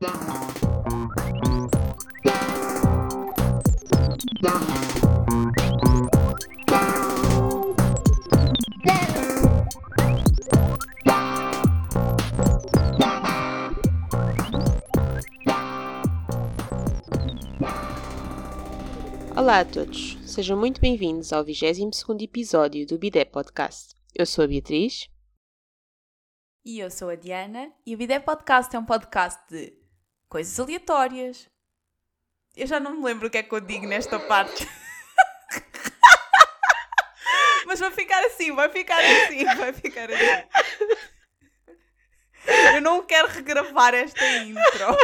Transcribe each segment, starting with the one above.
Olá a todos, sejam muito bem-vindos ao 22º episódio do Bidé Podcast. Eu sou a Beatriz. E eu sou a Diana, e o Bidé Podcast é um podcast de coisas aleatórias. Eu já não me lembro o que é que eu digo nesta parte. Mas vai ficar assim, vai ficar assim, vai ficar assim. Eu não quero regravar esta intro.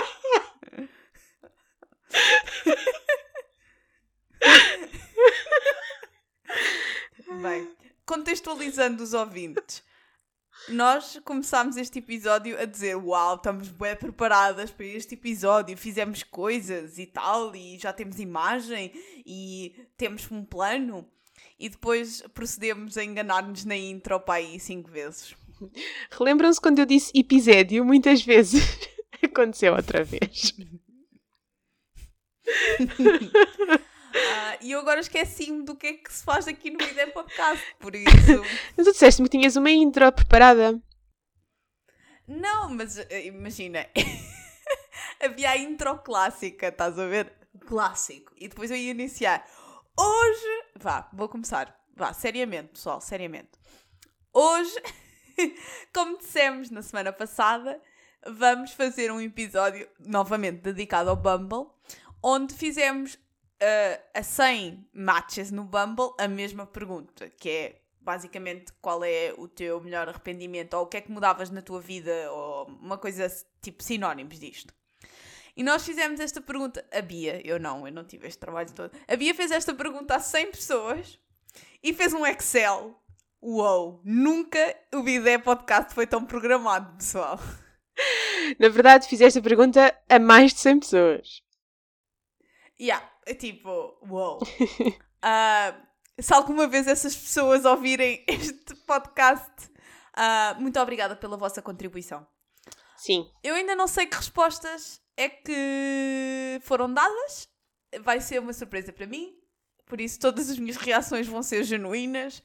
Bem, contextualizando os ouvintes, nós começámos este episódio a dizer: Uau, estamos bem preparadas para este episódio, fizemos coisas e tal, e já temos imagem e temos um plano. E depois procedemos a enganar-nos na intro para aí cinco vezes. Relembram-se quando eu disse episódio muitas vezes? Aconteceu outra vez. Ah, e eu agora esqueci-me do que é que se faz aqui no Vida Podcast, por isso. Mas tu disseste-me que tinhas uma intro preparada. Não, mas eh, imagina. Havia a intro clássica, estás a ver? Clássico. E depois eu ia iniciar. Hoje. Vá, vou começar. Vá, seriamente, pessoal, seriamente. Hoje, como dissemos na semana passada, vamos fazer um episódio novamente dedicado ao Bumble, onde fizemos uh, a 100 matches no Bumble a mesma pergunta, que é basicamente qual é o teu melhor arrependimento ou o que é que mudavas na tua vida ou uma coisa tipo sinónimos disto. E nós fizemos esta pergunta, a Bia, eu não, eu não tive este trabalho todo. A Bia fez esta pergunta a 100 pessoas e fez um Excel. Uou, nunca o Bidé Podcast foi tão programado, pessoal. Na verdade, fiz esta pergunta a mais de 100 pessoas. Yeah, é tipo, uou. Uh, se alguma vez essas pessoas ouvirem este podcast, uh, muito obrigada pela vossa contribuição. Sim. Eu ainda não sei que respostas é que foram dadas. Vai ser uma surpresa para mim. Por isso, todas as minhas reações vão ser genuínas.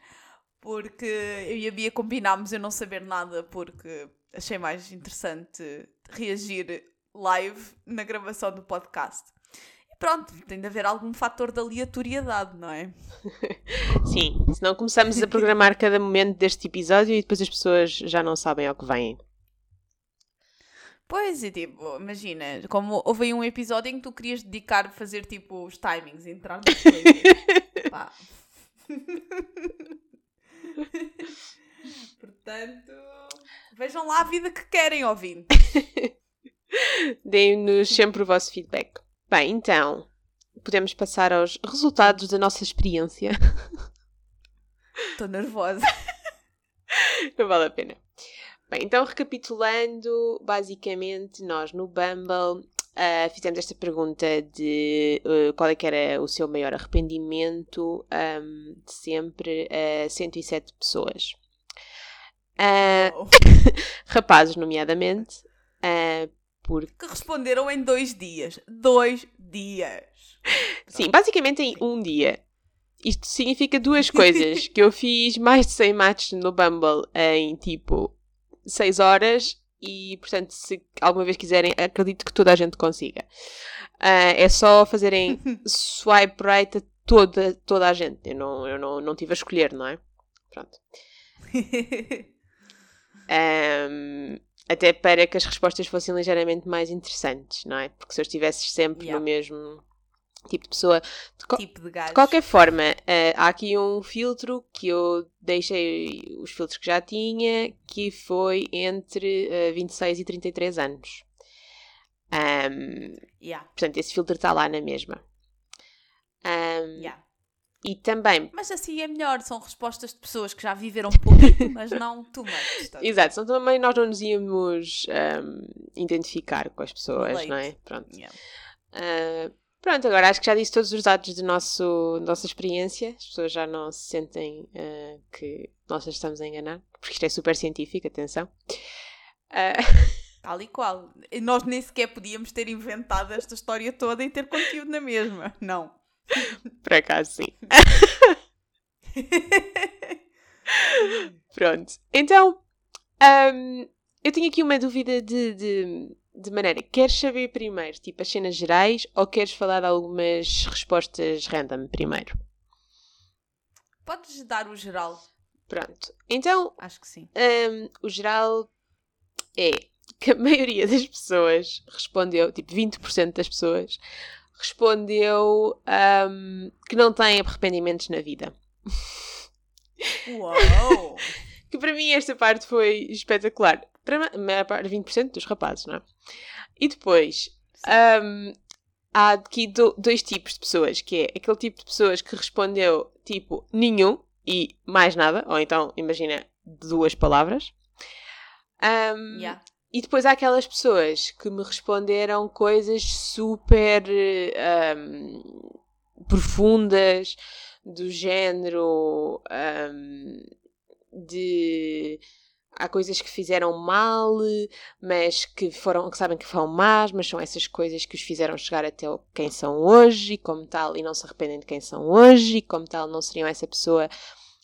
Porque eu e a Bia combinámos eu não saber nada, porque achei mais interessante reagir live na gravação do podcast pronto, tem de haver algum fator de aleatoriedade, não é? Sim, senão começamos a programar cada momento deste episódio e depois as pessoas já não sabem ao que vêm. Pois, e tipo, imagina, como houve aí um episódio em que tu querias dedicar a fazer tipo os timings, entrar no Pá. Portanto, vejam lá a vida que querem, ouvindo. Deem-nos sempre o vosso feedback. Bem, então, podemos passar aos resultados da nossa experiência. Estou nervosa. Não vale a pena. Bem, então recapitulando, basicamente nós no Bumble uh, fizemos esta pergunta de uh, qual é que era o seu maior arrependimento um, de sempre a uh, 107 pessoas. Oh. rapazes, nomeadamente, porque... Que responderam em dois dias. Dois dias. Sim, basicamente em um dia. Isto significa duas coisas. que eu fiz mais de 100 matches no Bumble em tipo 6 horas e, portanto, se alguma vez quiserem, acredito que toda a gente consiga. Uh, é só fazerem swipe right a toda, toda a gente. Eu não, eu não, não tive a escolher, não é? Pronto. Um, até para que as respostas fossem ligeiramente mais interessantes, não é? Porque se eu estivesse sempre yeah. no mesmo tipo de pessoa. De, tipo de, de qualquer forma, uh, há aqui um filtro que eu deixei os filtros que já tinha, que foi entre uh, 26 e 33 anos. Um, yeah. Portanto, esse filtro está lá na mesma. Um, yeah. E também. Mas assim é melhor, são respostas de pessoas que já viveram um pouco, mas não too much. Tá? Exato, então também nós não nos íamos um, identificar com as pessoas, Late. não é? Pronto. Yeah. Uh, pronto, agora acho que já disse todos os dados da nossa experiência, as pessoas já não se sentem uh, que nós estamos a enganar, porque isto é super científico, atenção. Uh... Tal e qual. Nós nem sequer podíamos ter inventado esta história toda e ter conteúdo na mesma. Não. Por acaso, sim. Pronto. Então, hum, eu tenho aqui uma dúvida de, de, de maneira. Queres saber primeiro, tipo, as cenas gerais ou queres falar de algumas respostas random primeiro? Podes dar o geral. Pronto. Então, Acho que sim. hum, o geral é que a maioria das pessoas respondeu, tipo 20% das pessoas, respondeu hum, que não têm arrependimentos na vida. Uau! Que para mim esta parte foi espetacular. Para a maior parte, 20% dos rapazes, não é? E depois, hum, há aqui do- dois tipos de pessoas, que é aquele tipo de pessoas que respondeu tipo nenhum e mais nada, ou então, imagina, duas palavras. Hum, Yeah. E depois há aquelas pessoas que me responderam coisas super hum, profundas, do género hum, de há coisas que fizeram mal, mas que foram que sabem que foram más, mas são essas coisas que os fizeram chegar até quem são hoje, e como tal, e não se arrependem de quem são hoje, e como tal, não seriam essa pessoa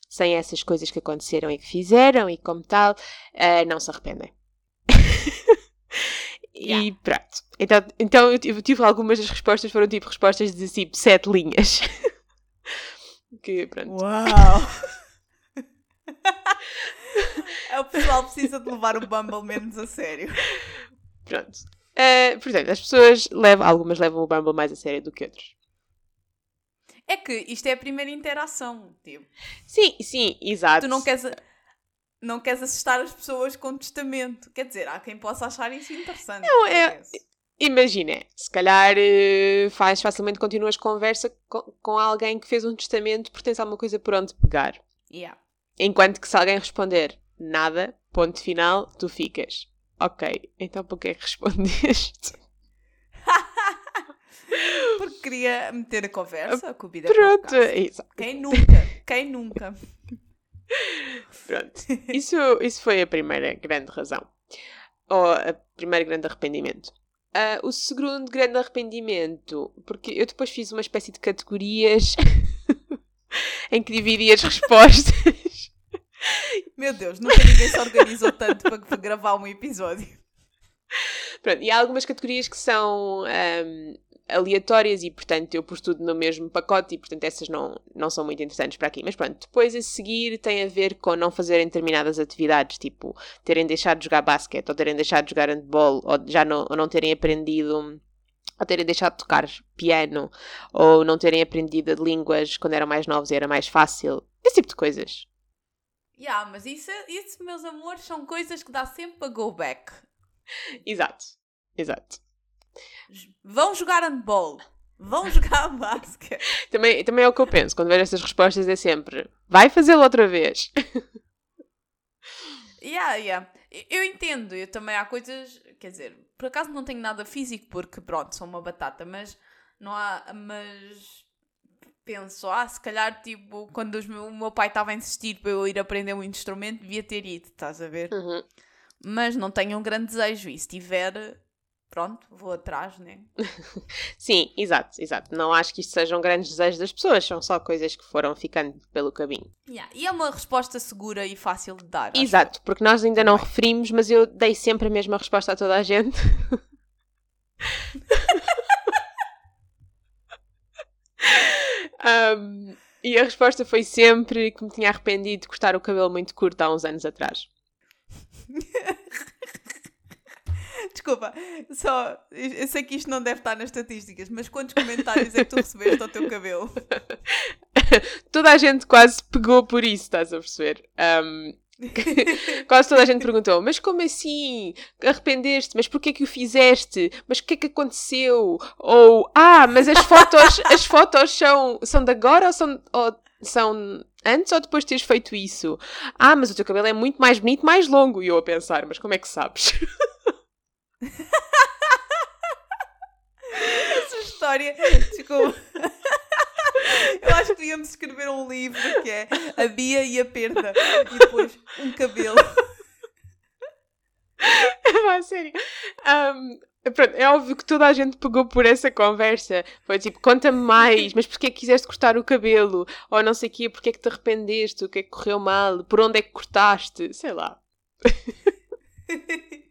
sem essas coisas que aconteceram e que fizeram, e como tal, eh, não se arrependem. E Yeah. pronto. Então, então eu tive, tive algumas das respostas foram tipo respostas de tipo sete linhas. que pronto. Uau! é o pessoal precisa de levar o Bumble menos a sério. Pronto. Eh, portanto, as pessoas levam, algumas levam o Bumble mais a sério do que outras. É que isto é a primeira interação. Tipo, Sim, sim, exato. tu não queres, não queres assustar as pessoas com testamento. Quer dizer, há quem possa achar isso interessante. Não, é-. Imagina, se calhar eh, faz facilmente continuas conversa com, com alguém que fez um testamento porque tens alguma coisa por onde pegar. Yeah. Enquanto que se alguém responder nada, ponto final, tu ficas. Ok, então por que é que respondeste? Porque queria meter a conversa com o vida Pronto, Quem nunca? Quem nunca? Pronto. Isso, isso foi a primeira grande razão. Ou a primeira grande arrependimento. Ah, o segundo grande arrependimento, porque eu depois fiz uma espécie de categorias em que dividi as respostas. Meu Deus, nunca ninguém se organizou tanto para, para gravar um episódio. Pronto, e há algumas categorias que são ahm, aleatórias e, portanto, eu pus tudo no mesmo pacote e, portanto, essas não, não são muito interessantes para aqui. Mas pronto, depois a seguir tem a ver com não fazerem determinadas atividades, tipo terem deixado de jogar basquete ou terem deixado de jogar handball ou já não, ou não terem aprendido. Ou terem deixado de tocar piano, ou não terem aprendido línguas quando eram mais novos e era mais fácil. Esse tipo de coisas. Yeah, mas isso, isso, meus amores, são coisas que dá sempre para go back. Exato. Exato. Vão jogar handball. Vão jogar basquete. Também, também é o que eu penso. Quando vejo essas respostas é sempre vai fazê-lo outra vez. Yeah, yeah. Eu entendo, eu também há coisas, quer dizer, por acaso não tenho nada físico porque pronto, sou uma batata, mas não há, mas penso, ah, se calhar tipo, quando meu- o meu pai estava a insistir para eu ir aprender um instrumento, devia ter ido, estás a ver? Uhum. Mas não tenho um grande desejo e se tiver, pronto, vou atrás, né? Sim, exato, exato. Não acho que isto sejam grandes desejos das pessoas, são só coisas que foram ficando pelo caminho. Yeah. E é uma resposta segura e fácil de dar. Exato, porque nós ainda não Também. referimos, mas eu dei sempre a mesma resposta a toda a gente. Um, e a resposta foi sempre que me tinha arrependido de cortar o cabelo muito curto há uns anos atrás. Desculpa, só. Eu sei que isto não deve estar nas estatísticas, mas quantos comentários é que tu recebeste ao teu cabelo? Toda a gente quase pegou por isso, estás a perceber? Um, quase toda a gente perguntou, mas como assim? Arrependeste? Mas porquê que o fizeste? Mas o que é que aconteceu? Ou, ah, mas as fotos, as fotos são, são de agora ou são, ou são antes ou depois de teres feito isso? Ah, mas o teu cabelo é muito mais bonito, mais longo. E eu a pensar, mas como é que sabes? Essa história. Desculpa. Eu acho que devíamos escrever um livro que é A Bia e a Perda. E depois um cabelo. a sério. Um, pronto, é óbvio que toda a gente pegou por essa conversa. Foi tipo, conta-me mais, mas porquê é que quiseste cortar o cabelo? Ou não sei o quê, porquê é que te arrependeste? O que é que correu mal? Por onde é que cortaste? Sei lá.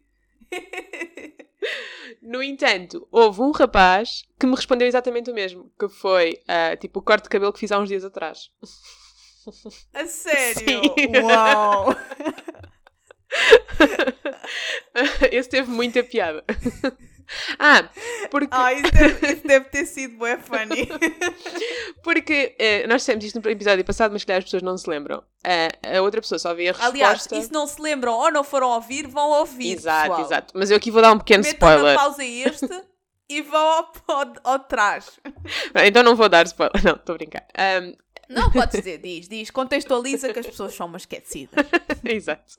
No entanto, houve um rapaz que me respondeu exatamente o mesmo, que foi uh, tipo o corte de cabelo que fiz há uns dias atrás. A sério? Sim. Uau! Esse teve muita piada. Ah, porque. Ah, isso deve, isso deve ter sido bué funny. Porque eh, nós dissemos isto no episódio passado, mas se calhar as pessoas não se lembram. Ah, a outra pessoa só vê a resposta. Aliás, e se não se lembram ou não foram ouvir, vão ouvir. Exato, pessoal. exato. Mas eu aqui vou dar um pequeno Metam spoiler. pausa este e vão ao, ao, ao trás. Então não vou dar spoiler. Não, estou a brincar. Ahm, Não podes dizer, diz, diz, contextualiza que as pessoas são umas esquecidas. Exato.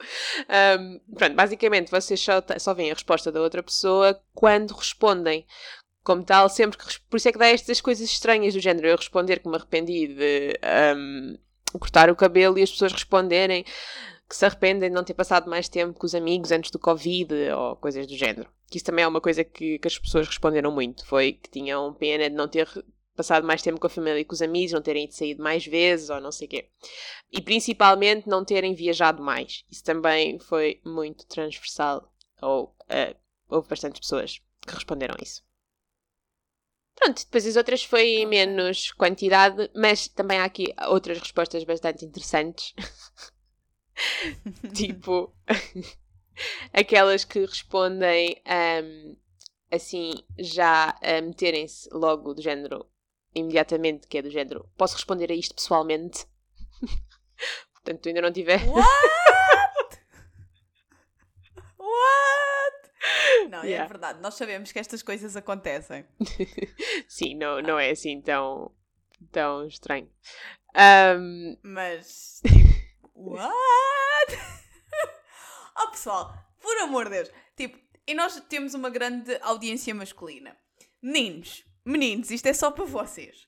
Ahm, pronto, basicamente vocês só, só veem a resposta da outra pessoa quando respondem. Como tal, sempre que. Por isso é que dá estas coisas estranhas do género. Eu responder que me arrependi de ahm, cortar o cabelo e as pessoas responderem que se arrependem de não ter passado mais tempo com os amigos antes do Covid ou coisas do género. Que isso também é uma coisa que, que as pessoas responderam muito. Foi que tinham pena de não ter passado mais tempo com a família e com os amigos, não terem saído mais vezes ou não sei o quê. E principalmente não terem viajado mais. Isso também foi muito transversal. Ou eh, houve bastantes pessoas que responderam isso. Pronto, depois as outras foi menos quantidade, mas também há aqui outras respostas bastante interessantes. tipo, aquelas que respondem ahm, assim, já a meterem-se logo do género, imediatamente, que é do género, posso responder a isto pessoalmente? Portanto, tu ainda não tiver. What? What? Não, Yeah. é verdade. Nós sabemos que estas coisas acontecem. Sim, não, não é assim tão, tão estranho. Ahm, Mas, tipo, what? oh, pessoal, por amor de Deus. Tipo, e nós temos uma grande audiência masculina. Meninos, meninos, isto é só para vocês.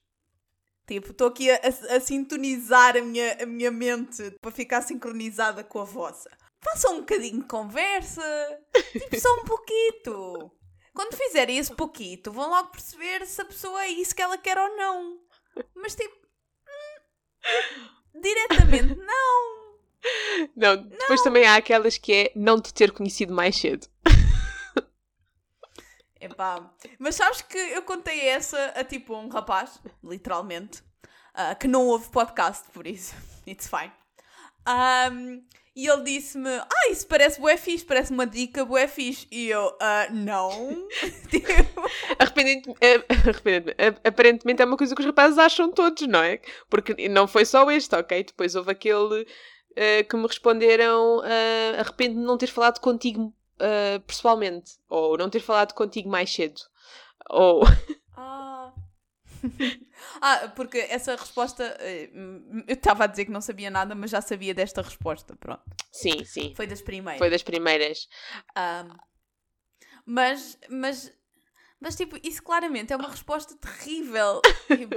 Tipo, estou aqui a, a- a sintonizar a minha, a minha mente para ficar sincronizada com a vossa. Façam um bocadinho de conversa. Tipo, só um pouquito. Quando fizerem esse pouquito, vão logo perceber se a pessoa é isso que ela quer ou não. Mas, tipo, hum, diretamente, não. não, depois também há aquelas que é não te ter conhecido mais cedo. Epá. Mas sabes que eu contei essa a tipo um rapaz, literalmente, ah, que não ouve podcast, por isso, it's fine. Ahm, e ele disse-me: Ah, isso parece bué fixe, parece uma dica bué fixe. E eu: ah, Não. tipo, Arrependente, arrependente- eh, aparentemente é uma coisa que os rapazes acham todos, não é? Porque não foi só este, ok? Depois houve aquele eh, que me responderam uh, arrependo de não ter falado contigo eh, pessoalmente. Ou não ter falado contigo mais cedo. Ou ah. ah, porque essa resposta. eh, Eu estava a dizer que não sabia nada, mas já sabia desta resposta. Pronto. sim, sim. Foi das primeiras. Foi das primeiras. Um, mas, mas, mas, tipo, isso claramente é uma resposta terrível. Tipo,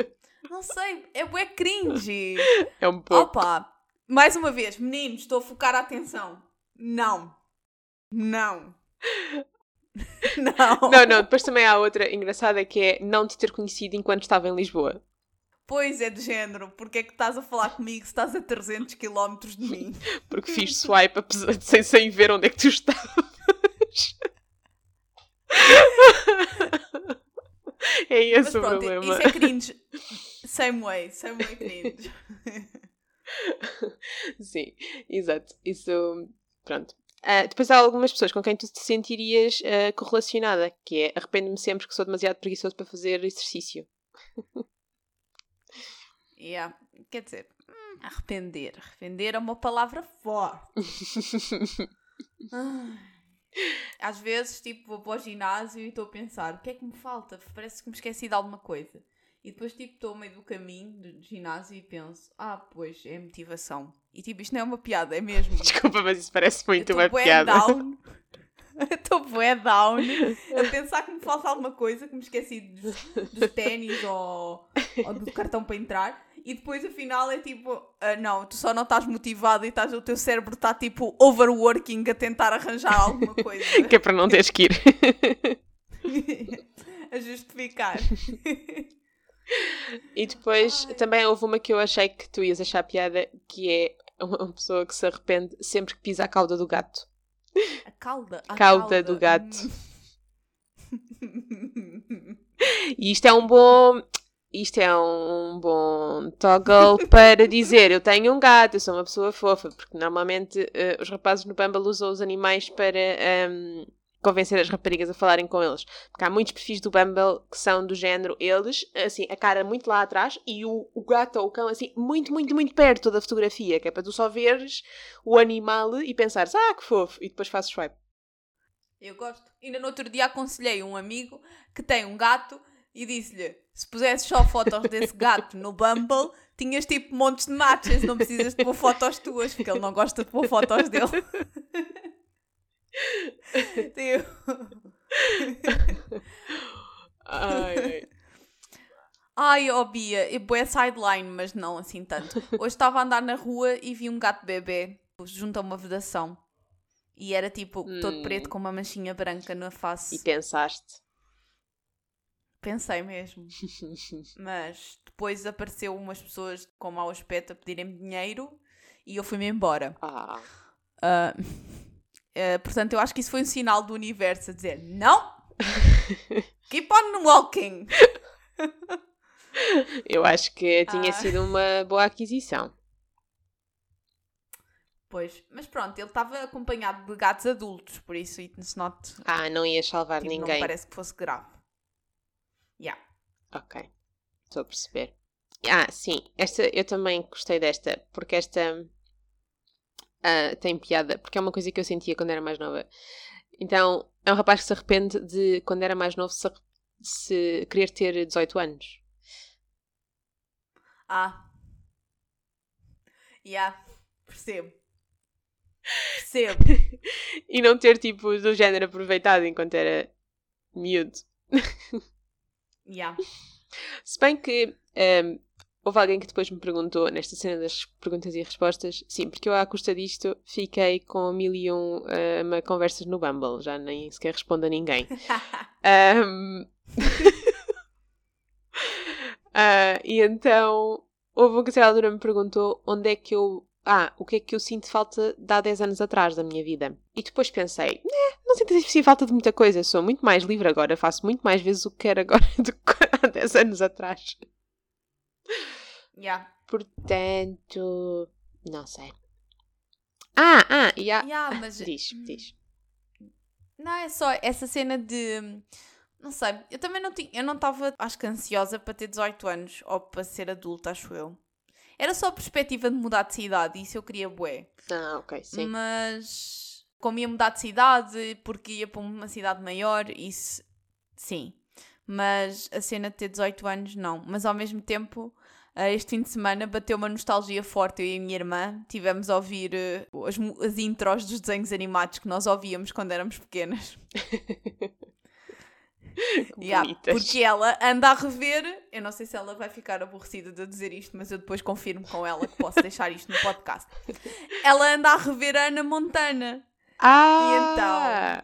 não sei, é bué cringe. É um pouco. Opa, mais uma vez, meninos, estou a focar a atenção. Não. Não. Não. Não, não, depois também há outra engraçada que é não te ter conhecido enquanto estava em Lisboa. Pois é de género, porque é que estás a falar comigo se estás a 300 km de mim? Porque fiz swipe apesar de- sem, sem ver onde é que tu estavas. é esse Mas o pronto, problema. isso é cringe. Same way, same way cringe. Sim, exato. Isso, pronto. Ah, depois há algumas pessoas com quem tu te sentirias ah, correlacionada, que é arrependo-me sempre que sou demasiado preguiçoso para fazer exercício. Yeah. Quer dizer, hum, arrepender. Arrepender é uma palavra forte. Às vezes, tipo, vou para o ginásio e estou a pensar: o que é que me falta? Parece que me esqueci de alguma coisa. E depois, tipo, estou ao meio do caminho do ginásio e penso: ah, pois, é motivação. E tipo, isto não é uma piada, é mesmo. Desculpa, mas isso parece muito uma piada. down. Estou bué down a pensar que me falta alguma coisa, que me esqueci dos, dos ténis ou, ou do cartão para entrar. e depois afinal é tipo, ah, não, tu só não estás motivado e estás, o teu cérebro está tipo overworking a tentar arranjar alguma coisa. que é para não teres que ir. a justificar. E depois Ai. também houve uma que eu achei que tu ias achar piada, que é uma pessoa que se arrepende sempre que pisa a cauda do gato. A cauda. A Cauda do gato. E isto é um bom. Isto é um bom toggle para dizer eu tenho um gato, eu sou uma pessoa fofa, porque normalmente eh, os rapazes no Bumble usam os animais para ehm, convencer as raparigas a falarem com eles. Porque há muitos perfis do Bumble que são do género eles, assim, a cara muito lá atrás e o, o gato ou o cão assim, muito, muito, muito perto da fotografia, que é para tu só veres o animal e pensares, ah, que fofo, e depois fazes swipe. Eu gosto. Ainda no outro dia aconselhei um amigo que tem um gato e disse-lhe: se pusesses só fotos desse gato no Bumble, tinhas tipo montes de matches, não precisas de pôr fotos tuas, porque ele não gosta de pôr fotos dele. Tipo, Ai, ai. Ai, ó Bia, é sideline, mas não assim tanto. Hoje estava a andar na rua e vi um gato bebê junto a uma vedação. E era tipo todo Hum. preto com uma manchinha branca na face. E pensaste. Pensei mesmo. Mas depois apareceu umas pessoas com mau aspecto a pedirem-me dinheiro e eu fui-me embora. Ah. Ah, eh, portanto, eu acho que isso foi um sinal do universo a dizer não! Keep on walking! Eu acho que tinha Ah. sido uma boa aquisição. Pois, mas pronto, ele estava acompanhado de gatos adultos, por isso it's not, Ah, não ias salvar tipo, não ninguém. parece que fosse grave. Yeah. Ok. Estou a perceber. Ah, sim. Esta, eu também gostei desta, porque esta ah, tem piada, porque é uma coisa que eu sentia quando era mais nova. Então, é um rapaz que se arrepende de, quando era mais novo, se, se querer ter 18 anos. Ah. Yeah, percebo. Percebo. E não ter, tipo, do género aproveitado enquanto era miúdo. Yeah. Se bem que ehm, houve alguém que depois me perguntou, nesta cena das perguntas e respostas, sim, porque eu à custa disto fiquei com mil e um ehm, conversas no Bumble, já nem sequer respondo a ninguém. Ahm, ah, e então houve um que a altura me perguntou onde é que eu. Ah, o que é que eu sinto falta de há 10 anos atrás da minha vida? E depois pensei, "Eh, não sinto assim falta de muita coisa, sou muito mais livre agora, faço muito mais vezes o que quero agora do que há 10 anos atrás. Yeah. Portanto, não sei. Ah, ah, há. Yeah, mas Diz, diz. Não, é só essa cena de. Não sei, eu também não tinha. Eu não estava, acho que ansiosa para ter 18 anos ou para ser adulta, acho eu. Era só a perspectiva de mudar de cidade, isso eu queria bué. Ah, ok, sim. Mas como ia mudar de cidade, porque ia para uma cidade maior, isso sim. Mas a cena de ter 18 anos, não. Mas ao mesmo tempo, este fim de semana bateu uma nostalgia forte. Eu e a minha irmã tivemos a ouvir eh, as, as intros dos desenhos animados que nós ouvíamos quando éramos pequenas. Que Yeah, porque ela anda a rever. Eu não sei se ela vai ficar aborrecida de eu dizer isto, mas eu depois confirmo com ela que posso deixar isto no podcast. Ela anda a rever a Ana Montana. Ah!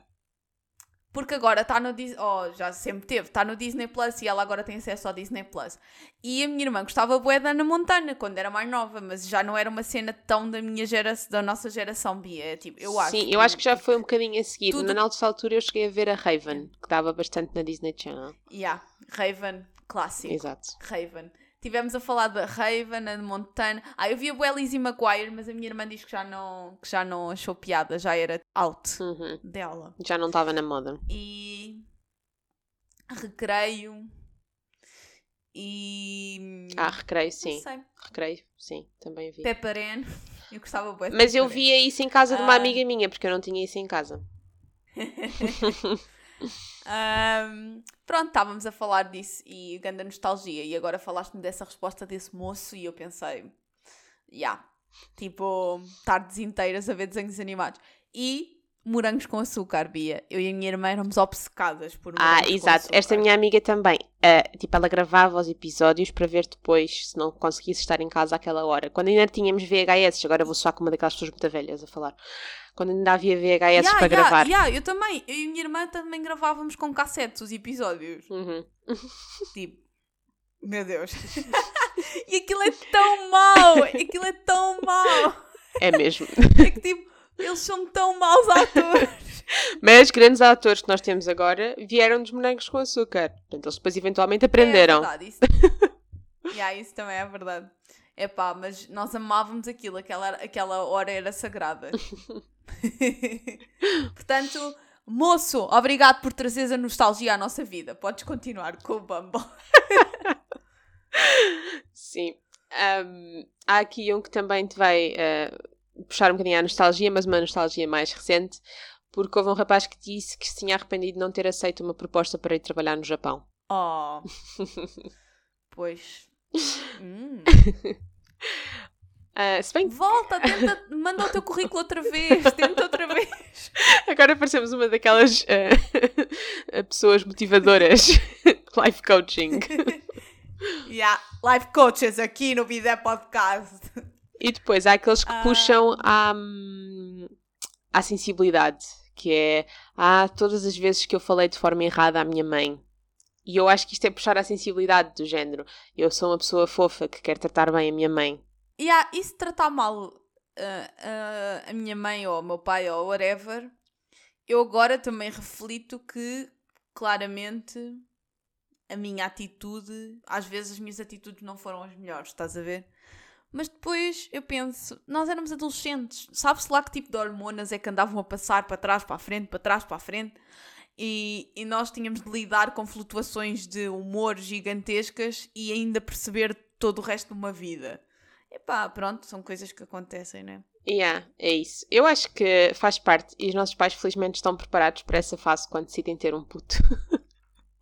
Porque agora está no Disney. Oh, já sempre teve. Está no Disney Plus e ela agora tem acesso ao Disney Plus. E a minha irmã gostava bué da Ana Montana quando era mais nova, mas já não era uma cena tão da minha geração, da nossa geração, Bia. É Tipo, eu acho. Sim, eu acho que já foi um bocadinho a seguir. Tudo- na nossa altura eu cheguei a ver a Raven, que dava bastante na Disney Channel. Yeah, Raven, clássico. Exato. Raven. Tivemos a falar da Raven, a de Montana. Ah, eu vi a Lizzie McGuire, mas a minha irmã diz que já não, que já não achou piada, já era out Uhum. dela. Já não estava na moda. E. Recreio. E. Ah, recreio, sim. Recreio, sim, também vi. Pepper Ann. Eu gostava de Mas eu via isso em casa de uma Ah. amiga minha, porque eu não tinha isso em casa. Ahm, pronto, estávamos a falar disso e grande nostalgia. E agora falaste-me dessa resposta desse moço e eu pensei, já, tipo, tardes inteiras a ver desenhos animados. E morangos com açúcar, Bia. Eu e a minha irmã éramos obcecadas por morangos Ah, com exato. Esta minha amiga também. ah, tipo, ela gravava os episódios para ver depois, se não conseguisse estar em casa àquela hora. Quando ainda tínhamos VHS, agora vou soar como uma daquelas pessoas muito velhas a falar. Quando ainda havia VHS Yeah, para yeah, gravar. yeah, eu também. Eu e a minha irmã também gravávamos com cassetes os episódios. Uhum. Tipo, meu Deus. e aquilo é tão mau! Aquilo é tão mau! É mesmo. É que tipo, eles são tão maus atores. Mas grandes atores que nós temos agora vieram dos morangos com açúcar. Portanto, eles depois eventualmente aprenderam. É verdade, isso. yeah, isso também é verdade. É pá, mas nós amávamos aquilo, aquela, aquela hora era sagrada. Portanto, moço, obrigado por trazeres a nostalgia à nossa vida. Podes continuar com o Bumble. Sim. Ahm, há aqui um que também te vai ah, puxar um bocadinho à nostalgia, mas uma nostalgia mais recente, porque houve um rapaz que disse que se tinha arrependido de não ter aceito uma proposta para ir trabalhar no Japão. Oh. Pois. Hum. Ah, se bem Volta, tenta, manda o teu currículo outra vez, tenta outra vez. agora parecemos uma daquelas ah, pessoas motivadoras, life coaching. Yeah, life coaches aqui no Vida Podcast. E depois há aqueles que Ah. puxam à, à sensibilidade, que é ah, todas as vezes que eu falei de forma errada à minha mãe. E eu acho que isto é puxar à sensibilidade do género. Eu sou uma pessoa fofa que quer tratar bem a minha mãe. Yeah, e se tratar mal ah, ah, a minha mãe ou o meu pai ou whatever, eu agora também reflito que claramente a minha atitude, às vezes as minhas atitudes não foram as melhores, estás a ver? Mas depois eu penso, nós éramos adolescentes, sabe-se lá que tipo de hormonas é que andavam a passar para trás, para a frente, para trás, para a frente, e, e nós tínhamos de lidar com flutuações de humor gigantescas e ainda perceber todo o resto de uma vida. Epá, pronto, são coisas que acontecem, né? Yeah, é isso. Eu acho que faz parte, e os nossos pais felizmente estão preparados para essa fase quando decidem ter um puto.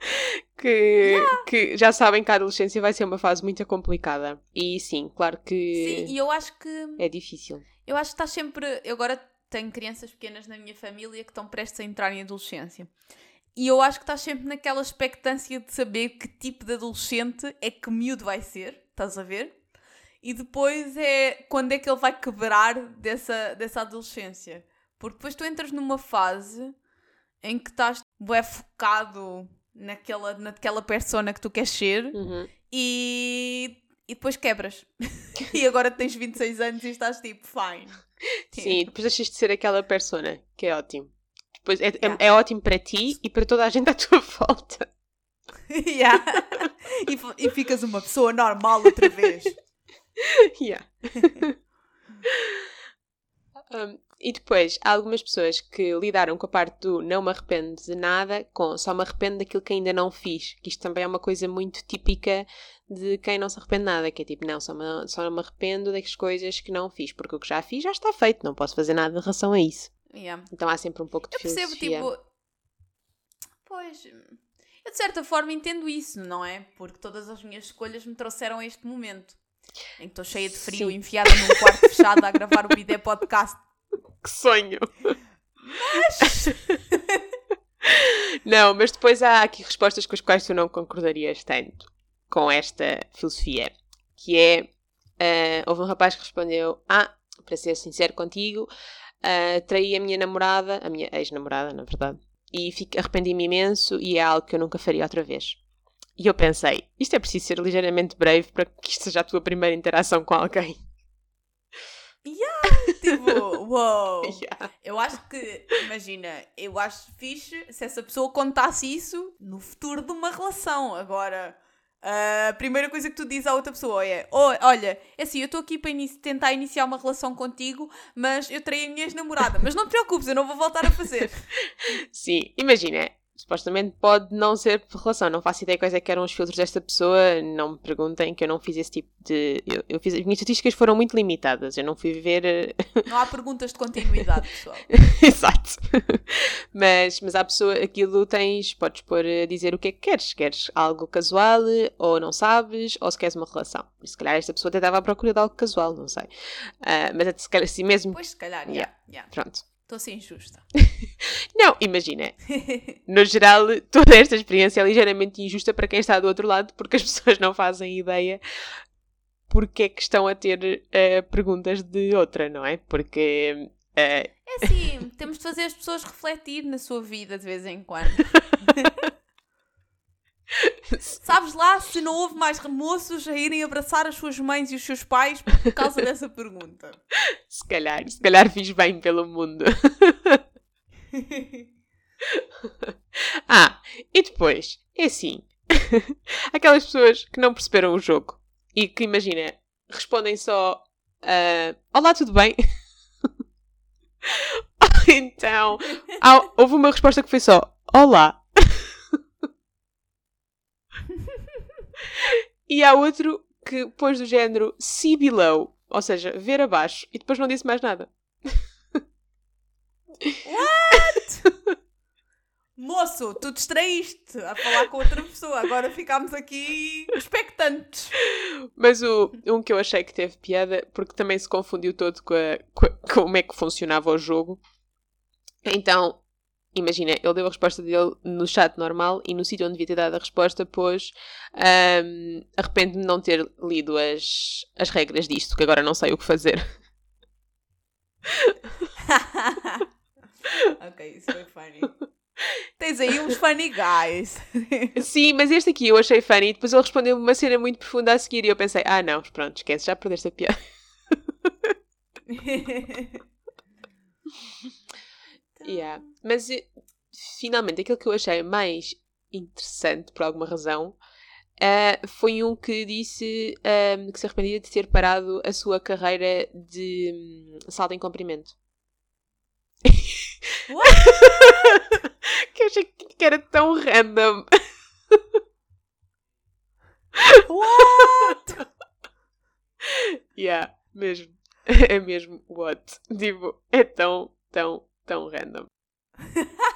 que, que já sabem que a adolescência vai ser uma fase muito complicada. E sim, claro que Sim, e eu acho que é difícil. eu acho que está sempre. Eu agora tenho crianças pequenas na minha família que estão prestes a entrar em adolescência. E eu acho que estás sempre naquela expectância de saber que tipo de adolescente é que miúdo vai ser, estás a ver? E depois é quando é que ele vai quebrar dessa, dessa adolescência. Porque depois tu entras numa fase em que estás bué focado naquela, naquela persona que tu queres ser Uhum. e, e depois quebras. e agora tens 26 anos e estás tipo, fine. Sim, depois deixas de ser aquela persona, que é ótimo. Depois é, é- Yeah. é ótimo para ti e para toda a gente à tua volta. Yeah. e, e ficas uma pessoa normal outra vez. Yeah. Um, e depois, há algumas pessoas que lidaram com a parte do não me arrependo de nada com só me arrependo daquilo que ainda não fiz. Que isto também é uma coisa muito típica de quem não se arrepende de nada. Que é tipo, não, só, me, só não me arrependo das coisas que não fiz. Porque o que já fiz já está feito. Não posso fazer nada em relação a isso. Yeah. Então há sempre um pouco de Eu percebo, filosofia. tipo. Pois. Eu de certa forma entendo isso, não é? Porque todas as minhas escolhas me trouxeram a este momento. Em que estou cheia de frio, Sim. enfiada num quarto fechado a gravar o Bidé Podcast. Que sonho! não, mas depois há aqui respostas com as quais tu não concordarias tanto com esta filosofia. Que é, ah, houve um rapaz que respondeu, ah, para ser sincero contigo, ah, traí a minha namorada, a minha ex-namorada, na verdade, e arrependi-me imenso e é algo que eu nunca faria outra vez. E eu pensei, isto é preciso ser ligeiramente brave para que isto seja a tua primeira interação com alguém. Tipo, uou! Yeah. Eu acho que, imagina, eu acho fixe se essa pessoa contasse isso no futuro de uma relação. Agora, a primeira coisa que tu dizes à outra pessoa é: "Oh, Olha, é assim, eu estou aqui para inici- tentar iniciar uma relação contigo, mas eu traí a minha ex-namorada. Mas não te preocupes, eu não vou voltar a fazer. Sim, imagina, supostamente pode não ser por relação, não faço ideia quais é que eram os filtros desta pessoa, não me perguntem que eu não fiz esse tipo de... Eu, eu fiz, as minhas estatísticas foram muito limitadas, eu não fui ver... eh, Não há perguntas de continuidade, pessoal. Exato. mas, mas há pessoa, aquilo tens, podes pôr a dizer o que é que queres, queres algo casual, ou não sabes, ou se queres uma relação. E se calhar esta pessoa até estava à procura de algo casual, não sei. Ah, mas se calhar assim mesmo Pois, se calhar, Yeah. yeah, yeah. Pronto. Estou a ser injusta. Não, imagina. No geral, toda esta experiência é ligeiramente injusta para quem está do outro lado, porque as pessoas não fazem ideia porque é que estão a ter uh, perguntas de outra, não é? Porque. Uh... É assim, temos de fazer as pessoas refletir na sua vida de vez em quando. Sabes lá se não houve mais remoços a irem abraçar as suas mães e os seus pais por causa dessa pergunta? Se calhar, se calhar fiz bem pelo mundo. ah, e depois, é assim. Aquelas pessoas que não perceberam o jogo e que, imagina, respondem só uh, Olá, tudo bem? então, houve uma resposta que foi só Olá. e há outro que pôs do género see below, ou seja, ver abaixo, e depois não disse mais nada. What? Moço, tu distraíste a falar com outra pessoa, agora ficámos aqui expectantes. Mas o, um que eu achei que teve piada, porque também se confundiu todo com, a, com a, como é que funcionava o jogo. Então, imagina, ele deu a resposta dele no chat normal e no sítio onde devia ter dado a resposta pôs um, arrependo-me de não ter lido as, as regras disto, que agora não sei o que fazer. ok, isso foi funny. Tens aí uns funny guys. Sim, mas este aqui eu achei funny. Depois ele respondeu uma cena muito profunda a seguir e eu pensei, ah não, pronto, esquece, já perdeste a piada. yeah. Mas eh, finalmente aquilo que eu achei mais interessante por alguma razão uh, foi um que disse um, que se arrependia de ter parado a sua carreira de um, salto em comprimento. que eu achei que era tão random. What? yeah, mesmo. É mesmo what? Tipo, é tão, tão, tão random.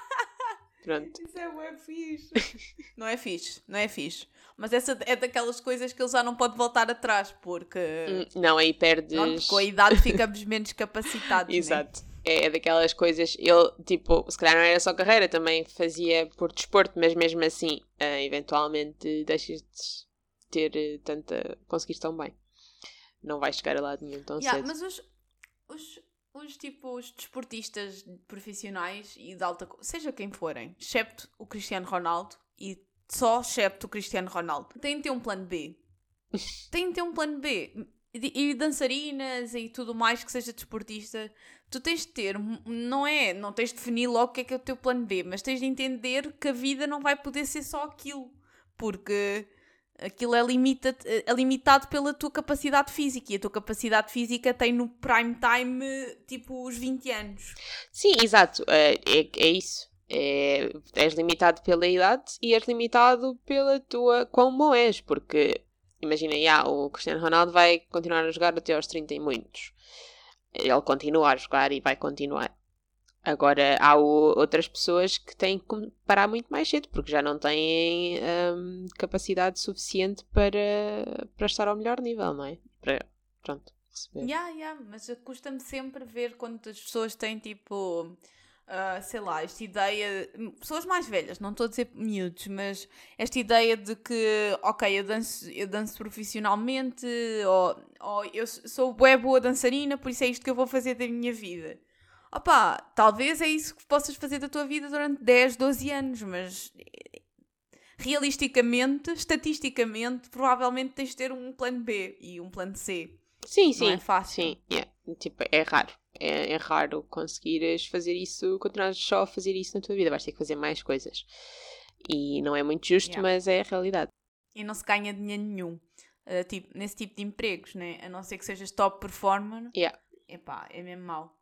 Pronto. Isso é bem fixe. não é fixe, não é fixe. Mas essa é daquelas coisas que ele já não pode voltar atrás, porque. Hum, não, aí perdes. Pronto, com a idade ficamos menos capacitados. Né? Exato. Né? É daquelas coisas. Ele, tipo, se calhar não era só carreira, também fazia por desporto, mas mesmo assim, uh, eventualmente deixas de ter uh, tanta. conseguir tão bem. Não vais chegar a lado nenhum tão yeah, cedo. Mas os, os, os, tipo, os desportistas profissionais e de alta. seja quem forem, excepto o Cristiano Ronaldo e só excepto o Cristiano Ronaldo, têm de ter um plano B. têm de ter um plano B. E, e dançarinas e tudo mais que seja desportista, tu tens de ter, não é, não tens de definir logo o que é que é o teu plano B, mas tens de entender que a vida não vai poder ser só aquilo, porque aquilo é, limita é limitado pela tua capacidade física e a tua capacidade física tem no prime time tipo os 20 anos. Sim, exato, é, é, é isso. É, és limitado pela idade e és limitado pela tua quão bom és, porque imagina, yeah, o Cristiano Ronaldo vai continuar a jogar até aos 30 e muitos. Ele continua a jogar e vai continuar. Agora, há o, outras pessoas que têm que parar muito mais cedo, porque já não têm um, capacidade suficiente para, para estar ao melhor nível, não é? Para, pronto, receber. Yeah, yeah, mas custa-me sempre ver quando as pessoas têm tipo uh, sei lá, esta ideia. Pessoas mais velhas, não estou a dizer miúdos, mas esta ideia de que, ok, eu danço, eu danço profissionalmente, ou, ou eu sou bué boa dançarina, por isso é isto que eu vou fazer da minha vida. Opá, talvez é isso que possas fazer da tua vida durante 10, 12 anos, mas realisticamente, estatisticamente, provavelmente tens de ter um plano B e um plano C. Sim, sim. Não é fácil. Sim, yeah. tipo, é raro é, é raro conseguires fazer isso, continuar só a fazer isso na tua vida. Vais ter que fazer mais coisas. E não é muito justo, yeah. mas é a realidade. E não se ganha dinheiro nenhum. Uh, tipo, nesse tipo de empregos, né? A não ser que sejas top performer. Yeah. Epá, é mesmo mau.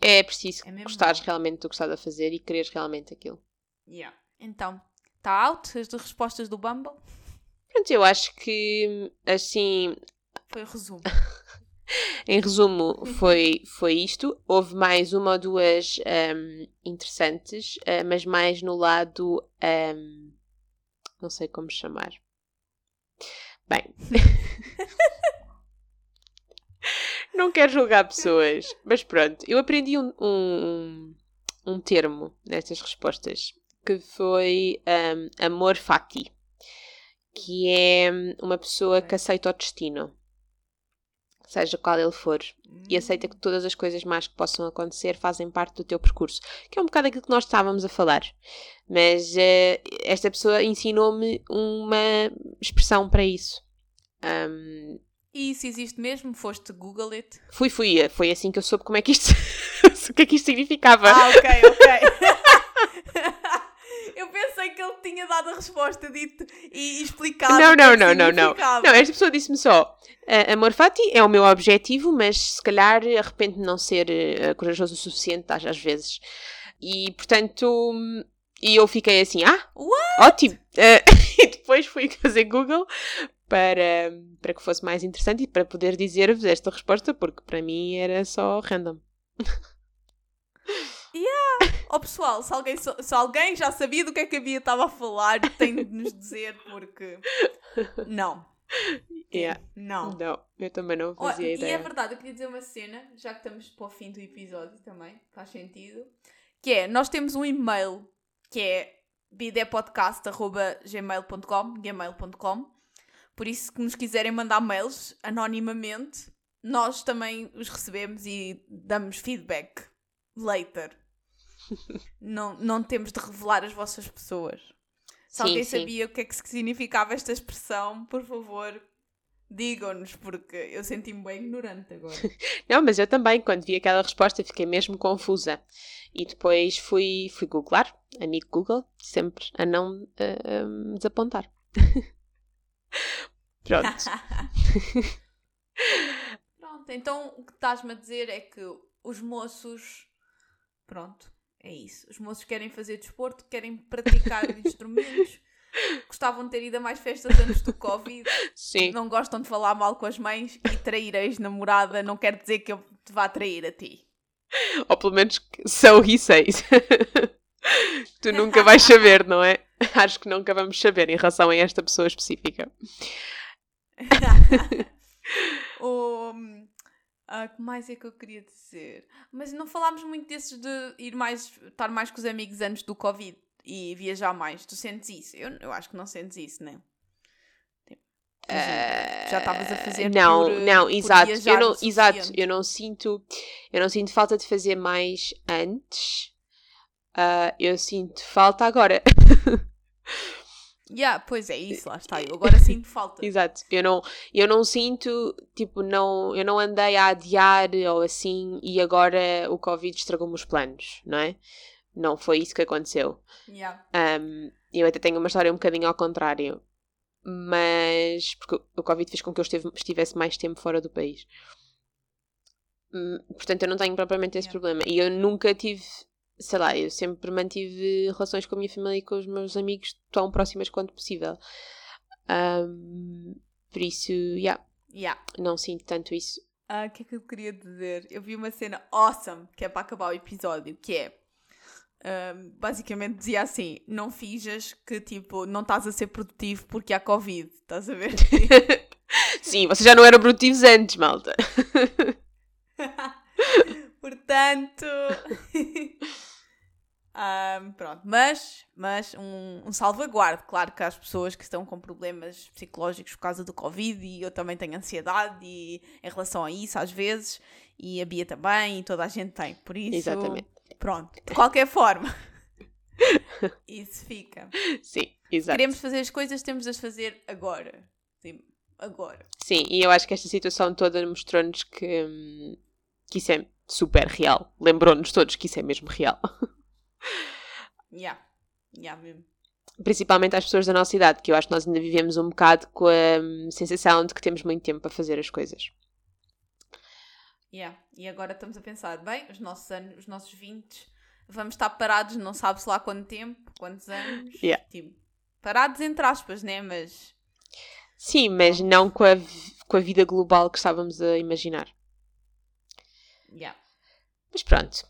É preciso é gostares realmente do que estás a fazer e quereres realmente aquilo. Yeah. Então, está out as respostas do Bumble? Pronto, eu acho que assim. Foi o resumo. em resumo, foi, foi isto. Houve mais uma ou duas um, interessantes, uh, mas mais no lado. Um, não sei como chamar. Bem. não quero julgar pessoas. Mas pronto, eu aprendi um, um, um termo nestas respostas que foi um, amor fati, que é uma pessoa que aceita o destino, seja qual ele for, e aceita que todas as coisas más que possam acontecer fazem parte do teu percurso, que é um bocado aquilo que nós estávamos a falar. Mas uh, esta pessoa ensinou-me uma expressão para isso. Um, e isso existe mesmo? Foste Google it? Fui, fui. Foi assim que eu soube como é que isto, o que é que isto significava. Ah, ok, ok. eu pensei que ele tinha dado a resposta dito e explicado. Não, não, não, é que não, não. significava. Não, esta pessoa disse-me só: uh, amor fati é o meu objetivo, mas se calhar arrependo de não ser uh, corajoso o suficiente às, às vezes. E portanto. E eu fiquei assim, ah, What? ótimo! Uh, e depois fui fazer Google para, para que fosse mais interessante e para poder dizer-vos esta resposta, porque para mim era só random. Oh pessoal, se alguém, se alguém já sabia do que é que a Bia estava a falar, tem de nos dizer porque. Não. Yeah. Não. Não, eu também não Oh, fazia e ideia. é verdade, eu queria dizer uma cena, já que estamos para o fim do episódio também, faz sentido. Que é, nós temos um e-mail que é bidepodcast.gmail.com gmail.com Por isso, que nos quiserem mandar mails anonimamente, nós também os recebemos e damos feedback later. não, não temos de revelar as vossas pessoas. Se Sim, alguém sim. sabia o que é que significava esta expressão, por favor, digam-nos, porque eu senti-me bem ignorante agora. Não, mas eu também, quando vi aquela resposta, fiquei mesmo confusa. E depois fui, fui googlar, amigo Google, sempre a não eh, eh, me desapontar. Pronto. Pronto, então o que estás-me a dizer é que os moços. Pronto, é isso. Os moços querem fazer desporto, querem praticar instrumentos, gostavam de ter ido a mais festas antes do Covid, Sim. não gostam de falar mal com as mães e trair a ex-namorada não quer dizer que eu te vá trair a ti. Ou pelo menos so he says. tu nunca vais saber, não é? Acho que nunca vamos saber em relação a esta pessoa específica. o, ah, que mais é que eu queria dizer? Mas não falámos muito desses de ir mais, estar mais com os amigos antes do Covid e viajar mais. Tu sentes isso? Eu, eu acho que não sentes isso, não. Tipo, imagina, já estavas a fazer Eh, não, por, eh, não, exato. Eu não, exato, eu não sinto, eu não sinto falta de fazer mais antes. Ah, eu sinto falta agora. Yeah, pois é isso, lá está. Eu agora sinto falta. Exato. Eu não, eu não sinto, tipo, não, eu não andei a adiar ou assim e agora o Covid estragou-me os planos, não é? Não foi isso que aconteceu. Yeah. Um, eu até tenho uma história um bocadinho ao contrário. Mas. Porque o Covid fez com que eu esteve- estivesse mais tempo fora do país. Hum, Portanto, eu não tenho propriamente esse Yeah. problema. E eu nunca tive. Sei lá, eu sempre mantive relações com a minha família e com os meus amigos tão próximas quanto possível. Um, por isso, yeah, Yeah. não sinto tanto isso. Ah, O que é que eu queria dizer? Eu vi uma cena awesome que é para acabar o episódio, que é ahm, basicamente dizia assim: não finjas que tipo não estás a ser produtivo porque há Covid, estás a ver? Sim, vocês já não eram produtivos antes, malta. Portanto. ahm, pronto, mas, mas um, um salvaguardo. Claro que as pessoas que estão com problemas psicológicos por causa do Covid e eu também tenho ansiedade e, em relação a isso às vezes, e a Bia também, e toda a gente tem. Por isso, Exatamente. pronto, de qualquer forma, isso fica. Sim, exato. Queremos fazer as coisas, temos de as fazer agora. Sim, agora. Sim, e eu acho que esta situação toda mostrou-nos que, hum, que isso é super real. Lembrou-nos todos que isso é mesmo real. Yeah, yeah mesmo. Principalmente às pessoas da nossa idade, que eu acho que nós ainda vivemos um bocado com a hum, sensação de que temos muito tempo para fazer as coisas. Yeah. E agora estamos a pensar, bem, os nossos anos, os nossos 20, vamos estar parados, não sabe-se lá quanto tempo, quantos anos. Yeah. Tipo, parados entre aspas, né? Mas Sim, mas não com a, com a vida global que estávamos a imaginar. yeah. Mas pronto.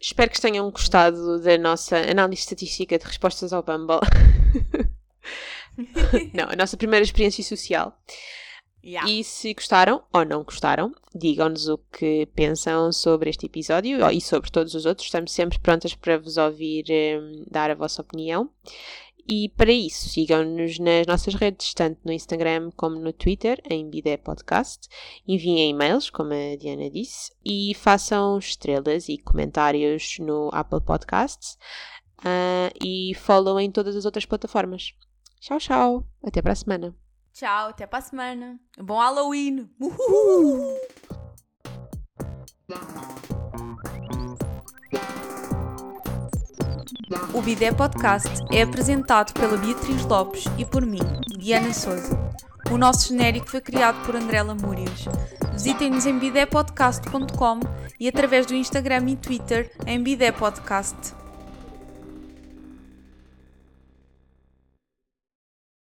Espero que tenham gostado da nossa análise estatística de respostas ao Bumble. não, a nossa primeira experiência social. Yeah. E se gostaram ou não gostaram, digam-nos o que pensam sobre este episódio e sobre todos os outros. Estamos sempre prontas para vos ouvir um, dar a vossa opinião. E para isso, sigam-nos nas nossas redes, tanto no Instagram como no Twitter, em Bidé Podcast. Enviem e-mails, como a Diana disse, e façam estrelas e comentários no Apple Podcasts. Uh, e follow em todas as outras plataformas. Tchau, tchau. Até para a semana. Tchau, até para a semana. Bom Halloween! Uhul. O Bidé Podcast é apresentado pela Beatriz Lopes e por mim, Diana Souza. O nosso genérico foi criado por André Lamúrias. Visitem-nos em bidépodcast.com e através do Instagram e Twitter em Bidé Podcast.